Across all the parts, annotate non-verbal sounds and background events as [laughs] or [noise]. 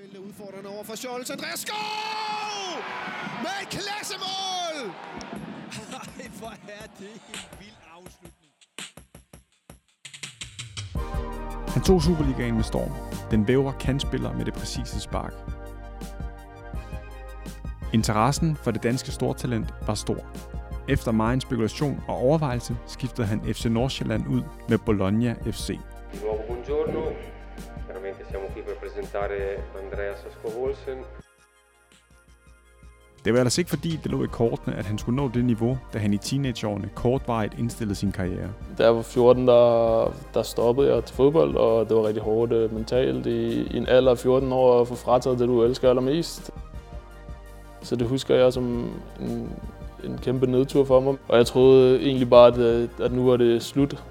feltet udfordrende over for Scholz. Andreas Skov! Med et klassemål! [laughs] Ej, hvor er det en vild afslutning. Han tog Superligaen med storm. Den vævre kandspiller med det præcise spark. Interessen for det danske stortalent var stor. Efter meget spekulation og overvejelse skiftede han FC Nordsjælland ud med Bologna FC. Buongiorno, chiaramente siamo qui per presentare Andreas Scovolsen. Det var ellers ikke fordi, det lå i kortene, at han skulle nå det niveau, da han i teenageårene kortvarigt indstillede sin karriere. Da jeg var 14, der, der stoppede jeg til fodbold, og det var rigtig hårdt øh, mentalt i, i en alder af 14 år at få frataget det, du elsker allermest. Så det husker jeg som en, en kæmpe nedtur for mig. Og jeg troede egentlig bare, at, at nu var det slut.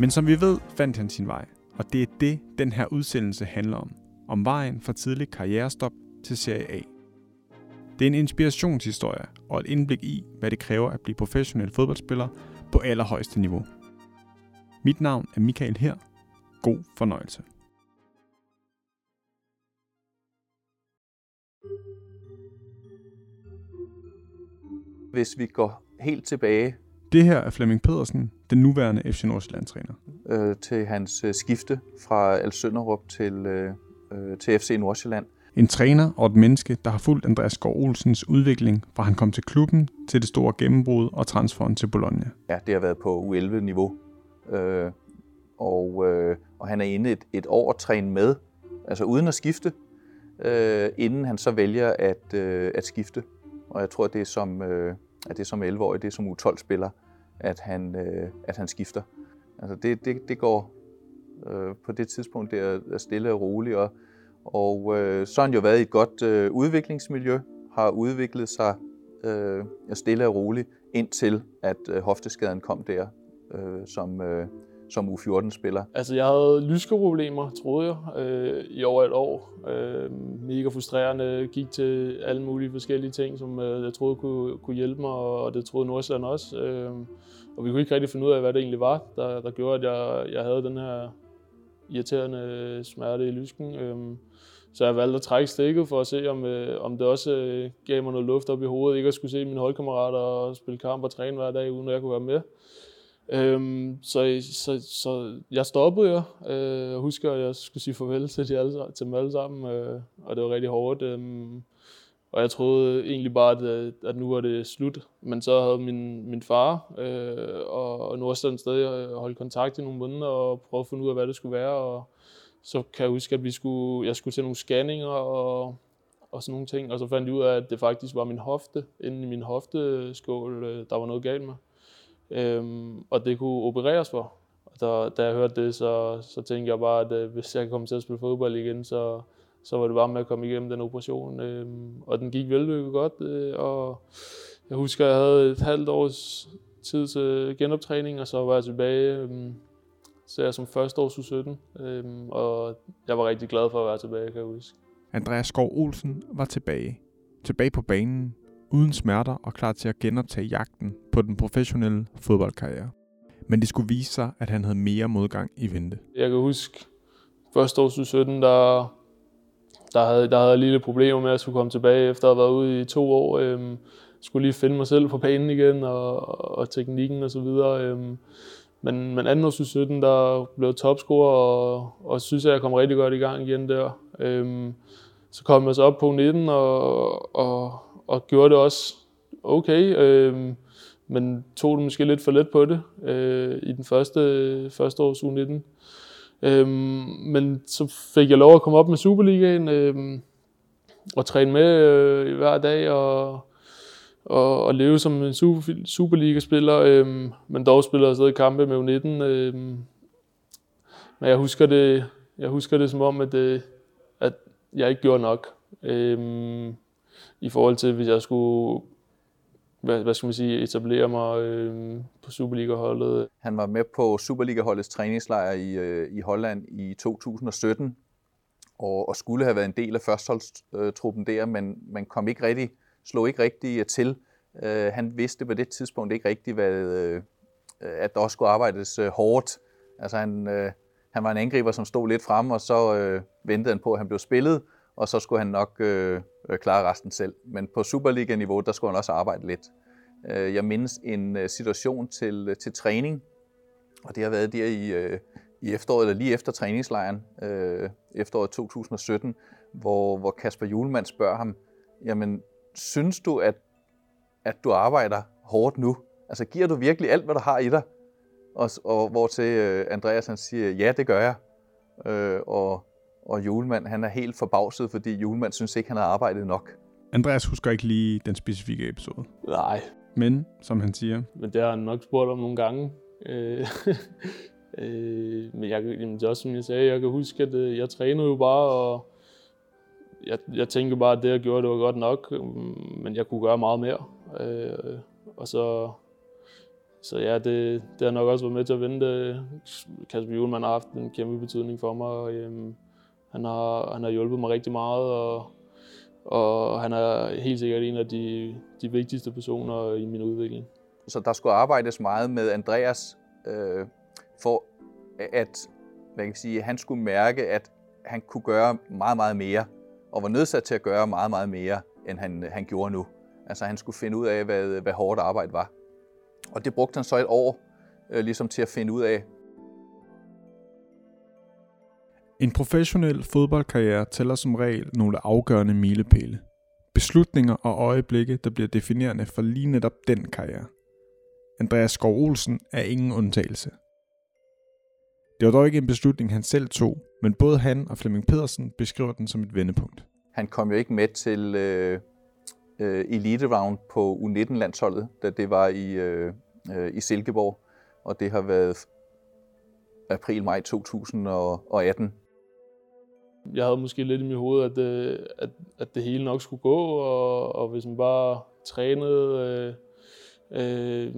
Men som vi ved, fandt han sin vej. Og det er det, den her udsendelse handler om. Om vejen fra tidlig karrierestop til Serie A. Det er en inspirationshistorie og et indblik i, hvad det kræver at blive professionel fodboldspiller på allerhøjeste niveau. Mit navn er Michael her. God fornøjelse. Hvis vi går helt tilbage Det her er Flemming Pedersen, den nuværende FC Nordsjælland-træner. øh, til hans øh, skifte fra Alsønderup til, øh, øh, til FC Nordsjælland, En træner og et menneske, der har fulgt Andreas Skov Olsens udvikling, fra han kom til klubben til det store gennembrud og transferen til Bologna. ja, det har været på U11-niveau, øh, og, øh, og han er inde et, et år at træne med, altså uden at skifte, øh, inden han så vælger at, øh, at skifte. Og jeg tror, at det er som, øh, at det er som 11-årig, det er som U12-spiller, at han, øh, at han skifter. Altså det, det, det går øh, på det tidspunkt der er stille og roligt, og, og øh, så har han jo været i et godt øh, udviklingsmiljø, har udviklet sig øh, stille og roligt, indtil at øh, hofteskaden kom der øh, som, øh, som U14-spiller. Altså, jeg havde lyskeproblemer, troede jeg, øh, i over et år. Øh, mega frustrerende, gik til alle mulige forskellige ting, som øh, jeg troede kunne, kunne hjælpe mig, og det troede Nordsjælland også. Øh, og vi kunne ikke rigtig finde ud af, hvad det egentlig var, der, der gjorde, at jeg, jeg havde den her irriterende smerte i lysken. Øh, så jeg valgte at trække stikket for at se, om, øh, om det også øh, gav mig noget luft op i hovedet. Ikke at skulle se mine holdkammerater og spille kamp og træne hver dag, uden at jeg kunne være med. Øhm, så, så, så jeg stoppede jo. Øh, jeg husker, at jeg skulle sige farvel til, de alle, til dem alle sammen, øh, og det var rigtig hårdt. Øh, og jeg troede egentlig bare, at, at nu var det slut. Men så havde min, min far øh, og, og Nordstrand stadig øh, holdt kontakt i nogle måneder og prøvet at finde ud af, hvad det skulle være. Og så kan jeg huske, at vi skulle, jeg skulle til nogle scanninger og, og sådan nogle ting. Og så fandt jeg ud af, at det faktisk var min hofte, inde i min hofteskål, øh, øh, der var noget galt med. Øhm, og det kunne opereres for. Og da, da jeg hørte det, så, så tænkte jeg bare, at øh, hvis jeg kan komme til at spille fodbold igen, så, så var det bare med at komme igennem den operation. Øhm, og den gik vellykket godt, øh, og jeg husker, at jeg havde et halvt års tid til genoptræning, og så var jeg tilbage, øhm, så jeg som første års 17 øhm, og jeg var rigtig glad for at være tilbage, kan jeg huske. Andreas Skov Olsen var tilbage. Tilbage på banen, uden smerter og klar til at genoptage jagten på den professionelle fodboldkarriere. Men det skulle vise sig, at han havde mere modgang i vente. Jeg kan huske, første år 17, der, der, havde, der havde jeg lille problemer med at skulle komme tilbage efter at have været ude i to år. Øhm, skulle lige finde mig selv på banen igen, og, og teknikken og så videre. Øhm, men, men anden år 17, der blev topscorer, og, og synes, at jeg kom rigtig godt i gang igen der. Øhm, så kom jeg så op på 19 og, og, og gjorde det også okay, øh, men tog det måske lidt for let på det øh, i den første, første års U19. Øh, men så fik jeg lov at komme op med Superligaen øh, og træne med øh, hver dag og, og, og leve som en super, Superliga-spiller, øh, men dog spiller jeg stadig kampe med U19. Øh, men jeg husker det, jeg husker det som om, at, det, at jeg ikke gjorde nok. Øh, i forhold til, hvis jeg skulle hvad, hvad skal man sige, etablere mig øh, på Superliga-holdet. Han var med på Superliga-holdets træningslejr i, øh, i Holland i 2017, og, og skulle have været en del af førsteholdstruppen der, men man kom ikke rigtig, slog ikke rigtig øh, til. Øh, han vidste på det tidspunkt ikke rigtigt, hvad, øh, at der også skulle arbejdes øh, hårdt. Altså han, øh, han var en angriber, som stod lidt frem, og så øh, ventede han på, at han blev spillet, og så skulle han nok øh, øh, klare resten selv. Men på Superliga-niveau, der skulle han også arbejde lidt. Øh, jeg mindes en øh, situation til, øh, til træning, og det har været der i, øh, i efteråret, eller lige efter træningslejren, øh, efteråret 2017, hvor, hvor Kasper Julemand spørger ham, jamen, synes du, at, at du arbejder hårdt nu? Altså, giver du virkelig alt, hvad du har i dig? Og, og hvor til øh, Andreas han siger, ja, det gør jeg. Øh, og, og Julemand, han er helt forbavset, fordi Julemand synes ikke, han har arbejdet nok. Andreas husker ikke lige den specifikke episode. Nej, Men, som han siger, men det har han nok spurgt om nogle gange. Øh, [laughs] øh, men jeg, kan- jamen, det er også som jeg sagde, jeg kan huske, at øh, jeg trænede jo bare, og jeg, jeg tænkte bare, at det jeg gjorde, det var godt nok, øh, men jeg kunne gøre meget mere. Øh, og så, så ja, det, det har nok også været med til at vente. Kasper Juhlmann har haft en kæmpe betydning for mig, og øhm, han, har, han har hjulpet mig rigtig meget, og, og han er helt sikkert en af de, de vigtigste personer i min udvikling. Så der skulle arbejdes meget med Andreas, øh, for at hvad kan jeg sige, han skulle mærke, at han kunne gøre meget, meget mere, og var nødsat til at gøre meget, meget mere, end han, han gjorde nu. Altså han skulle finde ud af, hvad, hvad hårdt arbejde var. Og det brugte han så et år øh, ligesom til at finde ud af. En professionel fodboldkarriere tæller som regel nogle afgørende milepæle. Beslutninger og øjeblikke, der bliver definerende for lige netop den karriere. Andreas Skov Olsen er ingen undtagelse. Det var dog ikke en beslutning, han selv tog, men både han og Flemming Pedersen beskriver den som et vendepunkt. Han kom jo ikke med til øh, øh, Elite Round på U19-landsholdet, da det var i, øh, øh, i Silkeborg, og det har været april-maj 2018. Jeg havde måske lidt i mit hoved, at, øh, at, at det hele nok skulle gå, og, og hvis man bare trænede øh, øh,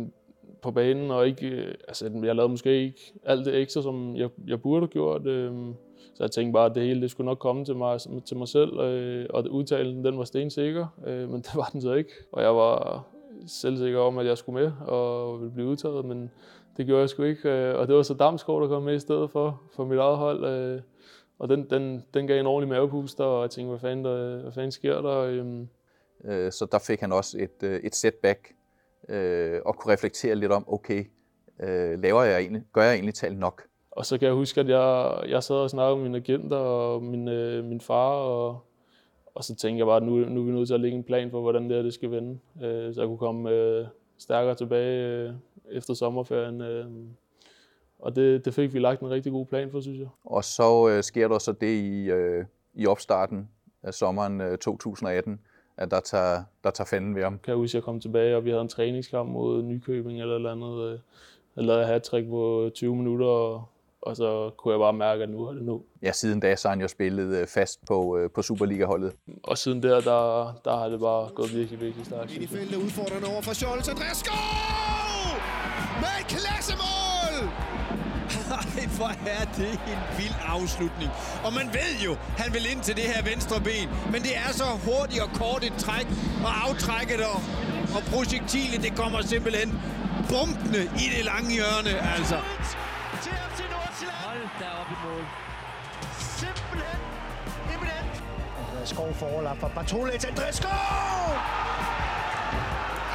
på banen, og ikke, øh, altså jeg lavede måske ikke alt det ekstra, som jeg, jeg burde have gjort, øh, så jeg tænkte bare, at det hele det skulle nok komme til mig, til mig selv, øh, og udtalen den var stensikker, øh, men [laughs] det var den så ikke. Og jeg var selvsikker om, at jeg skulle med og ville blive udtaget, men det gjorde jeg sgu ikke. øh, Og det var så Damsgaard, der kom med i stedet for, for mit eget hold. Øh, og den, den, den gav en ordentlig mavepuster, og jeg tænkte, hvad fanden, der, hvad fanden sker der? øhm, Øh, så der fik han også et, øh, et setback øh, og kunne reflektere lidt om, okay, øh, laver jeg egentlig, gør jeg egentlig talt nok? Og så kan jeg huske, at jeg, jeg sad og snakkede med mine agenter og min, øh, min far, og, og så tænkte jeg bare, at nu, nu er vi nødt til at lægge en plan for, hvordan det her det skal vende, øh, så jeg kunne komme øh, stærkere tilbage øh, efter sommerferien. Øh, og det, det fik vi lagt en rigtig god plan for, synes jeg. Og så øh, sker der så det i, øh, i opstarten af sommeren øh, 2018, at der tager, der tager fanden ved ham. kan jeg huske, at jeg kom tilbage, og vi havde en træningskamp mod Nykøbing eller et eller andet. øh, Jeg lavede hat på 20 minutter, og, og så kunne jeg bare mærke, at nu er det nu. Ja, siden da så har han jo spillet øh, fast på, øh, på Superliga-holdet. Og siden der, der, der har det bare gået virkelig, virkelig stærkt. Ind i synes jeg. feltet udfordrende over for Scholz. Andreas hvor er det en vild afslutning. Og man ved jo, han vil ind til det her venstre ben. Men det er så hurtigt og kort et træk, og aftrækket og, og projektilet, det kommer simpelthen bumpende i det lange hjørne, altså. til. Hold da op i mål. Simpelthen eminent. Andreas Skov får overlap fra Bartolets. Andreas Skov!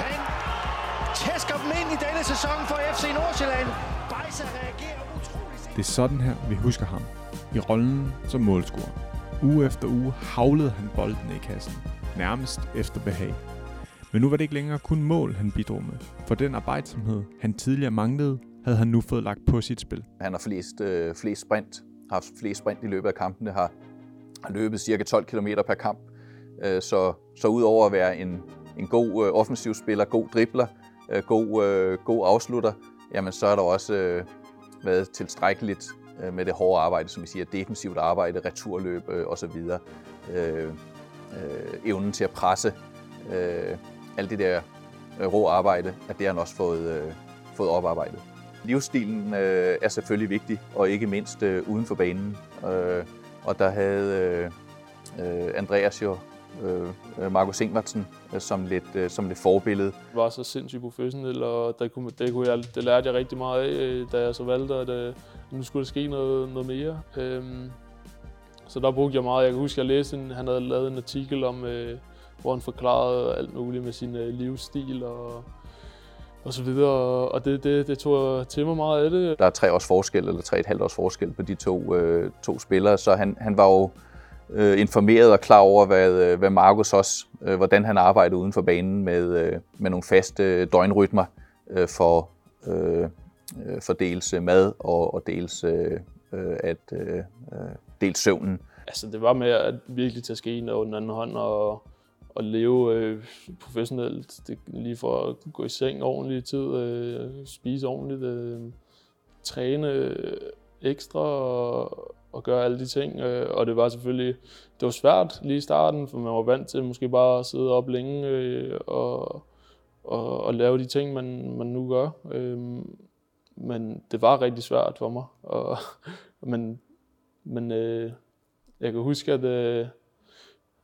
Han tæsker dem ind i denne sæson for FC Nordsjælland. Bejsa reagerer. Det er sådan her, vi husker ham. I rollen som målscorer. Uge efter uge havlede han bolden i kassen. Nærmest efter behag. Men nu var det ikke længere kun mål, han bidrog med. For den arbejdsomhed, han tidligere manglede, havde han nu fået lagt på sit spil. Han har flest, øh, flest sprint, har haft flest sprint i løbet af kampene, har, løbet cirka 12 km per kamp. Øh, så, så udover at være en, en god øh, offensiv spiller, god dribler, øh, god, øh, god afslutter, jamen så er der også øh, været tilstrækkeligt øh, med det hårde arbejde, som vi siger, defensivt arbejde, returløb øh, osv. Øh, øh, evnen til at presse, øh, alt det der øh, rå arbejde, at det har han også fået, øh, fået oparbejdet. Livsstilen øh, er selvfølgelig vigtig, og ikke mindst øh, uden for banen. Øh, og der havde øh, Andreas jo øh, Markus Ingvartsen øh, som, lidt, øh, som lidt forbillede. Jeg var så sindssygt professionel, og der kunne, det, kunne jeg, det lærte jeg rigtig meget af, øh, da jeg så valgte, at øh, nu skulle der ske noget, noget mere. Øhm, så der brugte jeg meget. Jeg kan huske, at jeg læste, en, han havde lavet en artikel om, øh, hvor han forklarede alt muligt med sin øh, livsstil og, og så videre. Og det, det, det tog jeg til mig meget af det. Der er tre års forskel, eller tre et halvt års forskel på de to, øh, to spillere, så han, han var jo øh, informeret og klar over, hvad, øh, hvad Markus også, øh, hvordan han arbejdede uden for banen med, øh, med nogle faste øh, døgnrytmer øh, for, øh, øh for dels mad og, og dels, øh, at, øh, dels søvnen. Altså det var med at virkelig tage skeen over den anden hånd og, og leve øh, professionelt. Det, lige for at gå i seng ordentligt i tid, øh, spise ordentligt, øh, træne ekstra og, og gøre alle de ting. Øh, og det var selvfølgelig det var svært lige i starten, for man var vant til måske bare at sidde op længe øh, og, og, og lave de ting, man, man nu gør. Øh, men det var rigtig svært for mig. Og, [laughs] men men øh, jeg kan huske, at, øh,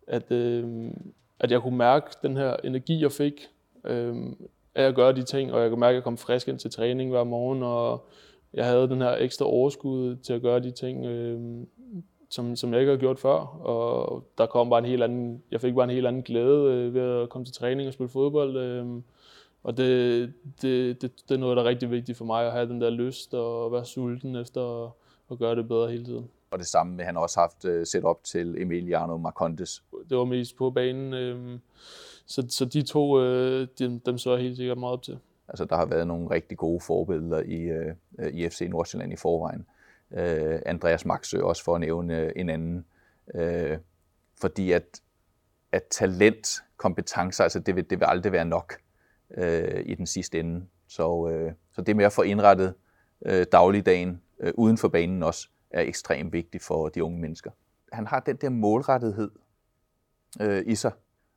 at, øh, at jeg kunne mærke den her energi, jeg fik øh, af at gøre de ting, og jeg kunne mærke, at jeg kom frisk ind til træning hver morgen, og jeg havde den her ekstra overskud til at gøre de ting, øh, som, som jeg ikke har gjort før. Og der kom bare en helt anden, jeg fik bare en helt anden glæde øh, ved at komme til træning og spille fodbold. Øh, og det, det, det, det er noget, der er rigtig vigtigt for mig, at have den der lyst og være sulten efter at, at gøre det bedre hele tiden. Og det samme med, han også haft uh, set op til Emiliano Marcondes. Det var mest på banen, øh, så, så de to, øh, de, dem så jeg helt sikkert meget op til. Altså, der har været nogle rigtig gode forbilleder i, øh, i FC Nordsjælland i forvejen. Øh, Andreas Maxø også for at nævne øh, en anden. Øh, fordi at, at talent, kompetencer, altså det vil, det vil aldrig være nok øh, i den sidste ende. Så, øh, så det med at få indrettet øh, dagligdagen øh, uden for banen også, er ekstremt vigtigt for de unge mennesker. Han har den der målrettighed øh, i sig,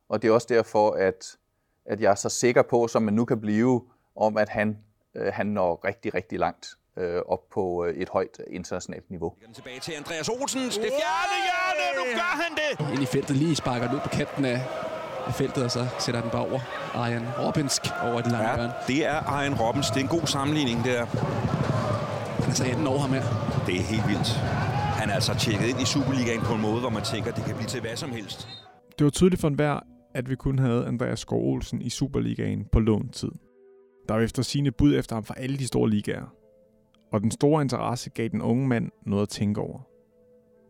og det er også derfor, at, at jeg er så sikker på, som man nu kan blive, om at han, øh, han når rigtig, rigtig langt øh, op på øh, et højt internationalt niveau. Tilbage til Andreas Olsen. Det fjerde hjørne, nu gør han det! Ind i feltet lige sparker ud på kanten af, feltet, og så sætter den bare over Arjen Robinsk over det lange ja, det er Arjen Robins. Det er en god sammenligning der. Han er så 18 år ham her. Det er helt vildt. Han er altså tjekket ind i Superligaen på en måde, hvor man tænker, at det kan blive til hvad som helst. Det var tydeligt for enhver, at vi kun havde Andreas Skov Olsen i Superligaen på låntid. Der var efter sine bud efter ham fra alle de store ligaer. Og den store interesse gav den unge mand noget at tænke over.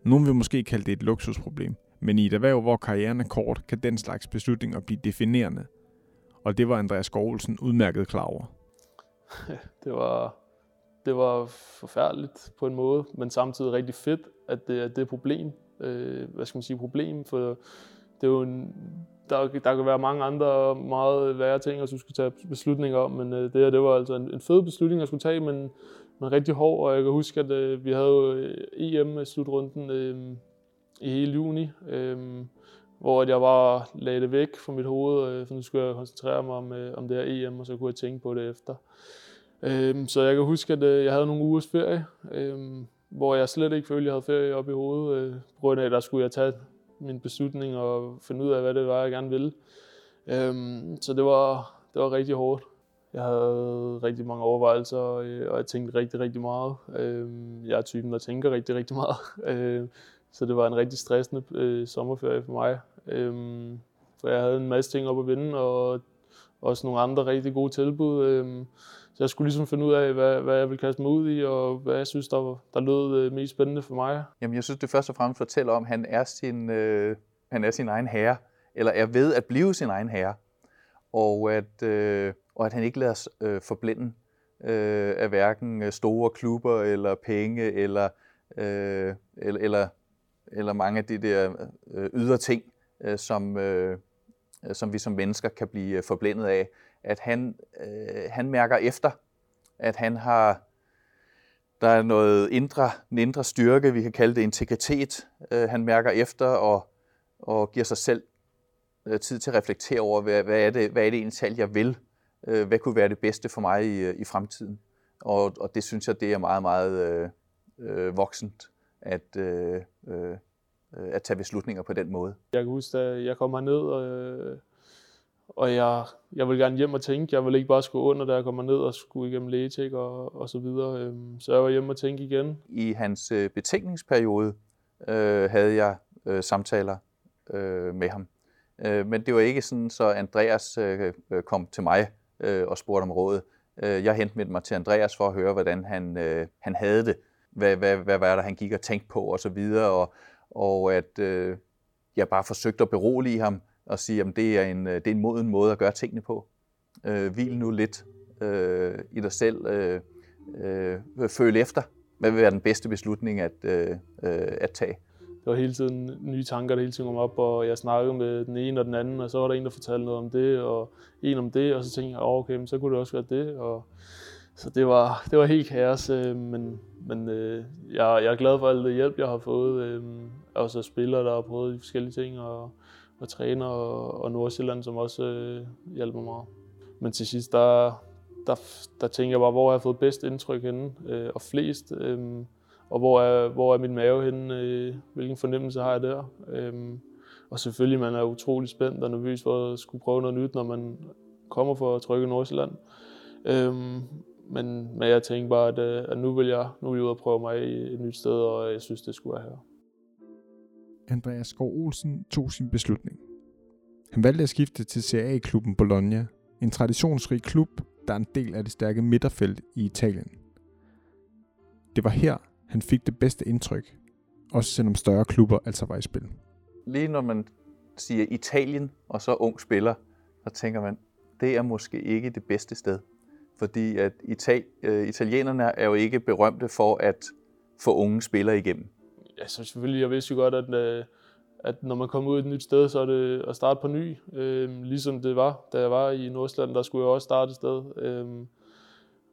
Nogen vil måske kalde det et luksusproblem, men i et erhverv, hvor karrieren er kort, kan den slags beslutninger blive definerende. Og det var Andreas Skov udmærket klar over. [laughs] det var det var forfærdeligt på en måde, men samtidig rigtig fedt, at det er det problem. Øh, hvad skal man sige, problem, for det er jo en, der, der kan være mange andre meget værre ting, at du skulle tage beslutninger om, men øh, det her, det var altså en, en fed beslutning, at skulle tage, men, men rigtig hård, og jeg kan huske, at øh, vi havde jo øh, EM-slutrunden øh, i hele juni, øh, hvor jeg bare lagde det væk fra mit hoved, øh, for nu skulle jeg koncentrere mig om, øh, om det her EM, og så kunne jeg tænke på det efter. Øh, så jeg kan huske, at øh, jeg havde nogle ugers ferie, øh, hvor jeg slet ikke følte, at jeg havde ferie op i hovedet. Øh, på grund af, at der skulle jeg tage min beslutning og finde ud af, hvad det var, jeg gerne ville. Øhm, så det var, det var rigtig hårdt. Jeg havde rigtig mange overvejelser, øh, og jeg tænkte rigtig, rigtig meget. Øhm, jeg er typen, der tænker rigtig, rigtig meget. [laughs] Øhm, så det var en rigtig stressende øh, sommerferie for mig. Øhm, for jeg havde en masse ting op at vinde, og også nogle andre rigtig gode tilbud. Øhm, så jeg skulle ligesom finde ud af, hvad, hvad jeg ville kaste mig ud i, og hvad jeg synes, der, der lød øh, mest spændende for mig. Jamen, jeg synes, det først og fremmest fortæller om, at han er sin, øh, han er sin egen herre, eller er ved at blive sin egen herre, og at, øh, og at han ikke lader sig øh, forblinde øh, af hverken øh, store klubber, eller penge, eller, øh, eller, eller, eller mange af de der øh, ydre ting, øh, som, øh, Øh, som vi som mennesker kan blive øh, forblændet af at han, øh, han mærker efter, at han har, der er noget indre, en indre styrke, vi kan kalde det integritet. Øh, han mærker efter og, og giver sig selv øh, tid til at reflektere over, hvad, hvad, er, det, hvad er det egentlig jeg vil? Øh, hvad kunne være det bedste for mig i, øh, i fremtiden? Og, og det synes jeg, det er meget, meget øh, øh, voksent at, øh, øh, at, tage beslutninger på den måde. Jeg kan huske, at jeg kom herned, og, øh, og jeg, jeg ville gerne hjem og tænke. Jeg ville ikke bare skulle under, da jeg kom herned og skulle igennem lægetik og, og så videre. Øhm, så jeg var hjemme og tænke igen. I hans øh, betænkningsperiode øh, havde jeg øh, samtaler øh, med ham. Øh, men det var ikke sådan, så Andreas øh, kom til mig øh, og spurgte om råd. Øh, jeg hentede mig til Andreas for at høre, hvordan han, øh, han havde det. Hvad, hvad, hvad var der, han gik og tænkte på og så videre. Og, og at øh, jeg bare forsøgte at berolige ham og sige, at det er en, øh, det er en moden måde at gøre tingene på. Øh, hvil nu lidt øh, i dig selv. Øh, øh, føl efter, hvad vil være den bedste beslutning at, øh, øh at tage. Der var hele tiden nye tanker, der hele tiden kom op, og jeg snakkede med den ene og den anden, og så var der en, der fortalte noget om det, og en om det, og så tænkte jeg, oh, okay, men så kunne det også være det, og så det var, det var helt kaos, øh, men, men øh, jeg, jeg er glad for al det hjælp, jeg har fået. Øh, også spillere, der har prøvet de forskellige ting, og, og træner og, og Nordsjælland, som også øh, hjælper mig. Men til sidst, der, der, der tænker jeg bare, hvor har jeg fået bedst indtryk henne, øh, og flest, øh, og hvor er, hvor er min mave henne, øh, hvilken fornemmelse har jeg der. Øh, og selvfølgelig, man er utrolig spændt og nervøs for at skulle prøve noget nyt, når man kommer for at trykke Nordsjælland. Øh, men, men jeg tænkte bare, at, øh, at nu, vil jeg, nu vil jeg ud og prøve mig et nyt sted, og jeg synes, det skulle være her. Andreas Skov Olsen tog sin beslutning. Han valgte at skifte til CA-klubben Bologna, en traditionsrig klub, der er en del af det stærke midterfelt i Italien. Det var her, han fik det bedste indtryk, også selvom større klubber altså var i spil. Lige når man siger Italien og så ung spiller, så tænker man, det er måske ikke det bedste sted. Fordi at Ital- øh, italienerne er jo ikke berømte for at få unge spillere igennem ja, så selvfølgelig, jeg vidste jo godt, at, øh, at når man kommer ud et nyt sted, så er det at starte på ny. Øh, ligesom det var, da jeg var i Nordsjælland, der skulle jeg også starte et sted. Øh,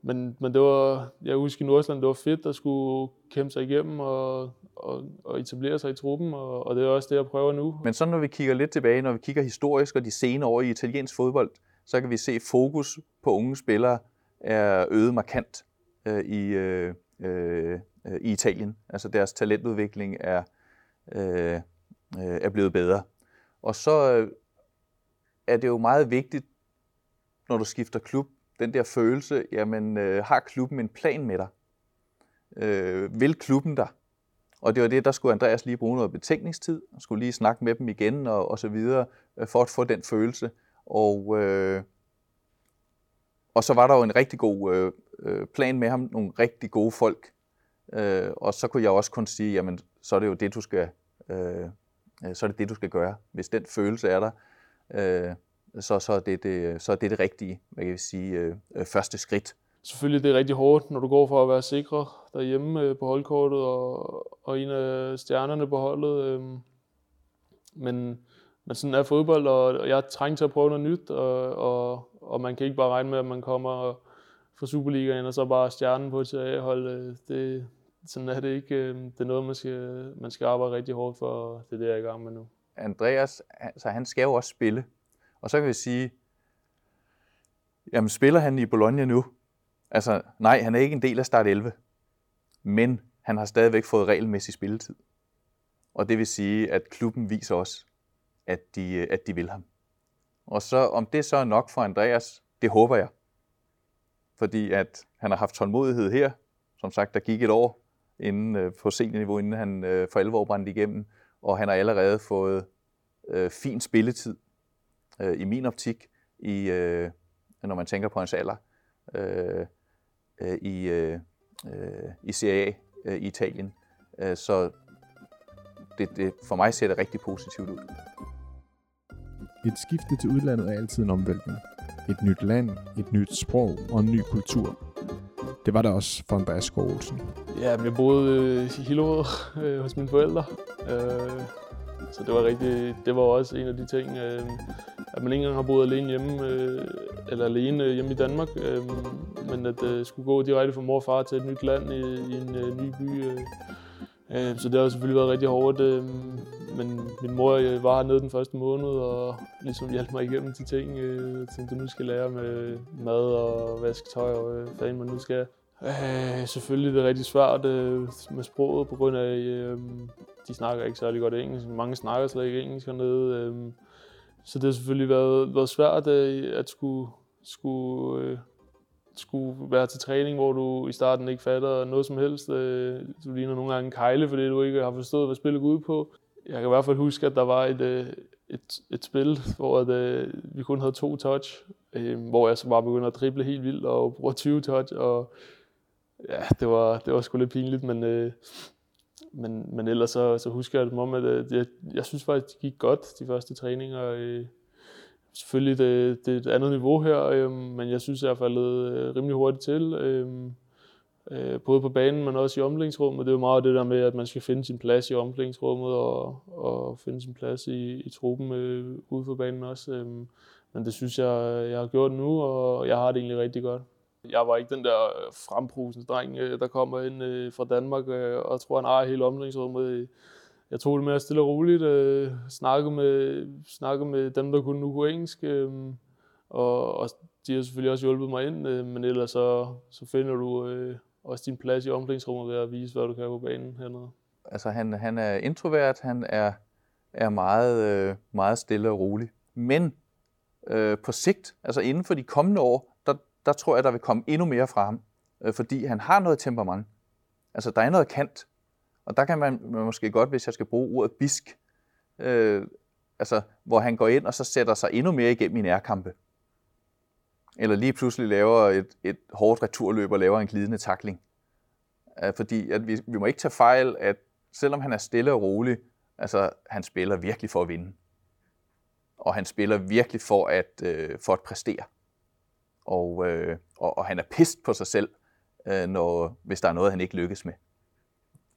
men, men det var, jeg husker i Nordsjælland, det var fedt at skulle kæmpe sig igennem og, og, og etablere sig i truppen, og, og det er også det, jeg prøver nu. Men så når vi kigger lidt tilbage, når vi kigger historisk og de senere år i italiensk fodbold, så kan vi se, at fokus på unge spillere er øget markant øh, i, øh, øh øh, i Italien. Altså deres talentudvikling er, øh, øh er blevet bedre. Og så øh, er det jo meget vigtigt, når du skifter klub, den der følelse, jamen øh, har klubben en plan med dig? Øh, vil klubben dig? Og det var det, der skulle Andreas lige bruge noget betænkningstid, og skulle lige snakke med dem igen og, og så videre, øh, for at få den følelse. Og, øh, og så var der jo en rigtig god øh plan med ham, nogle rigtig gode folk, Øh, og så kunne jeg også kun sige, jamen, så er det jo det, du skal, øh, øh, så er det det, du skal gøre. Hvis den følelse er der, øh, så, så, er det, det, så er det det rigtige, hvad kan vi sige, øh, øh første skridt. Selvfølgelig det er rigtig hårdt, når du går for at være sikre derhjemme øh, på holdkortet og, og en af stjernerne på holdet. Øh, men, men sådan er fodbold, og jeg er trængt til at prøve noget nyt, og, og, og man kan ikke bare regne med, at man kommer fra Superligaen og så bare stjernen på til at holde. Det, sådan er det ikke. Øh, det er noget, man skal, man skal arbejde rigtig hårdt for, det er det, jeg er i gang med nu. Andreas, altså, han skal jo også spille. Og så kan vi sige, jamen spiller han i Bologna nu? Altså, nej, han er ikke en del af start 11. Men han har stadigvæk fået regelmæssig spilletid. Og det vil sige, at klubben viser også, at de, at de vil ham. Og så om det så er nok for Andreas, det håber jeg. Fordi at han har haft tålmodighed her. Som sagt, der gik et år, inden, øh, på seniorniveau, inden han øh, for alvor brændte igennem. Og han har allerede fået øh, fin spilletid øh, i min optik, i, øh, når man tænker på hans alder, øh, øh, i, øh, øh, i Serie A øh, i Italien. Øh, så det, det, for mig ser det rigtig positivt ud. Et skifte til udlandet er altid en omvæltning. Et nyt land, et nyt sprog og en ny kultur. Det var der også for Andreas Skov Olsen. Ja, jeg boede øh, i Hillerød [laughs] øh, hos mine forældre. Øh, så det var rigtig, det var også en af de ting, øh, at man ikke engang har boet alene hjemme, øh, eller alene øh, hjemme i Danmark, øh, men at øh, skulle gå direkte fra mor og far til et nyt land i, i en øh, ny by. Øh. Øh, så det har selvfølgelig været rigtig hårdt, øh, men min mor øh, var hernede den første måned og ligesom hjalp mig igennem de ting, øh, som du nu skal lære med mad og vasketøj og øh, fanden man nu skal. Øh, selvfølgelig det er det rigtig svært øh, med sproget på grund af øh, de snakker ikke særlig godt engelsk. Mange snakker slet ikke engelsk hernede. Øh, så det har selvfølgelig været, været svært øh, at skulle, skulle, øh, skulle være til træning, hvor du i starten ikke fatter noget som helst. Øh, du ligner nogle gange en kejle, fordi du ikke har forstået, hvad spillet går ud på. Jeg kan i hvert fald huske, at der var et, øh, et, et spil, hvor at, øh, vi kun havde to touch, øh, hvor jeg så bare begyndte at drible helt vildt og bruge 20 touch, og ja, det var, det var sgu lidt pinligt, men, øh, men, men ellers så, så husker jeg det om, at øh, jeg, jeg synes faktisk, det gik godt, de første træninger. Øh, selvfølgelig det, det er et andet niveau her, øh, men jeg synes, jeg er faldet øh, rimelig hurtigt til. Øh, øh, både på banen, men også i omklædningsrummet. Det er jo meget det der med, at man skal finde sin plads i omklædningsrummet og, og finde sin plads i, i truppen øh, ude på banen også. Øh, men det synes jeg, jeg har gjort nu, og jeg har det egentlig rigtig godt. Jeg var ikke den der øh, fremprusende dreng, øh, der kommer ind øh, fra Danmark øh, og tror, han ejer hele omklædningsrummet. Jeg tog det mere stille og roligt, øh, snakke, med, snakke med dem, der kunne nu kunne engelsk, øh, og, og de har selvfølgelig også hjulpet mig ind, øh, men ellers så, så finder du øh, også din plads i omklædningsrummet ved at vise, hvad du kan på banen hernede. Altså han, han er introvert, han er, er meget, øh, meget stille og rolig. Men øh, på sigt, altså inden for de kommende år, der, der tror jeg, der vil komme endnu mere fra ham. Øh, fordi han har noget temperament. Altså der er noget kant. Og der kan man, man måske godt, hvis jeg skal bruge ordet bisk, øh, altså hvor han går ind og så sætter sig endnu mere igennem i nærkampe eller lige pludselig laver et, et hårdt returløb og laver en glidende takling. Fordi at vi, vi må ikke tage fejl, at selvom han er stille og rolig, altså han spiller virkelig for at vinde. Og han spiller virkelig for at, øh, for at præstere. Og, øh, og, og han er pist på sig selv, øh, når, hvis der er noget, han ikke lykkes med.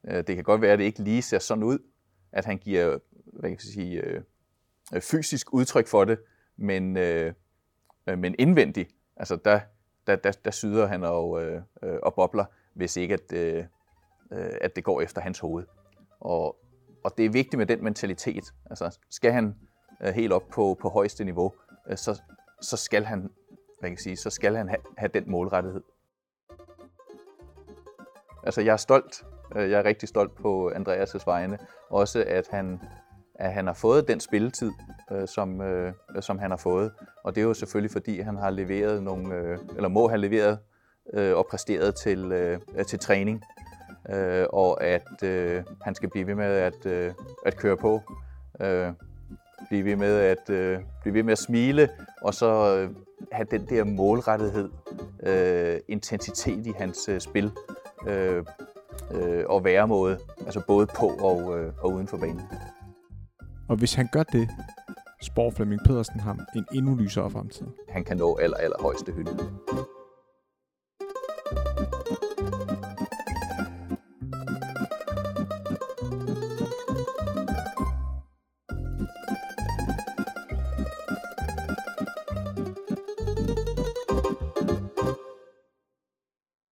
Øh, det kan godt være, at det ikke lige ser sådan ud, at han giver hvad kan jeg sige, øh, øh, fysisk udtryk for det, men, øh, Øh, men indvendigt, altså der, der, der, der syder han og, øh, øh og bobler, hvis ikke at, øh, øh, at det går efter hans hoved. Og, og det er vigtigt med den mentalitet. Altså skal han øh, helt op på, på højeste niveau, øh, så, så skal han, hvad kan jeg sige, så skal han have, have den målrettighed. Altså jeg er stolt. Øh, jeg er rigtig stolt på Andreas' vegne. Også at han at han har fået den spilletid, øh, som, øh, som han har fået. Og det er jo selvfølgelig, fordi han har leveret nogle, øh, eller må have leveret øh, og præsteret til, øh, til træning. Øh, og at øh, han skal blive ved med at, øh, at køre på. Øh, blive ved med at øh, blive ved med at smile, og så øh, have den der målrettighed, øh, intensitet i hans øh, spil øh, øh, og væremåde, altså både på og, øh, og uden for banen. Og hvis han gør det, spår Flemming Pedersen ham en endnu lysere fremtid. Han kan nå aller, aller højeste hylde.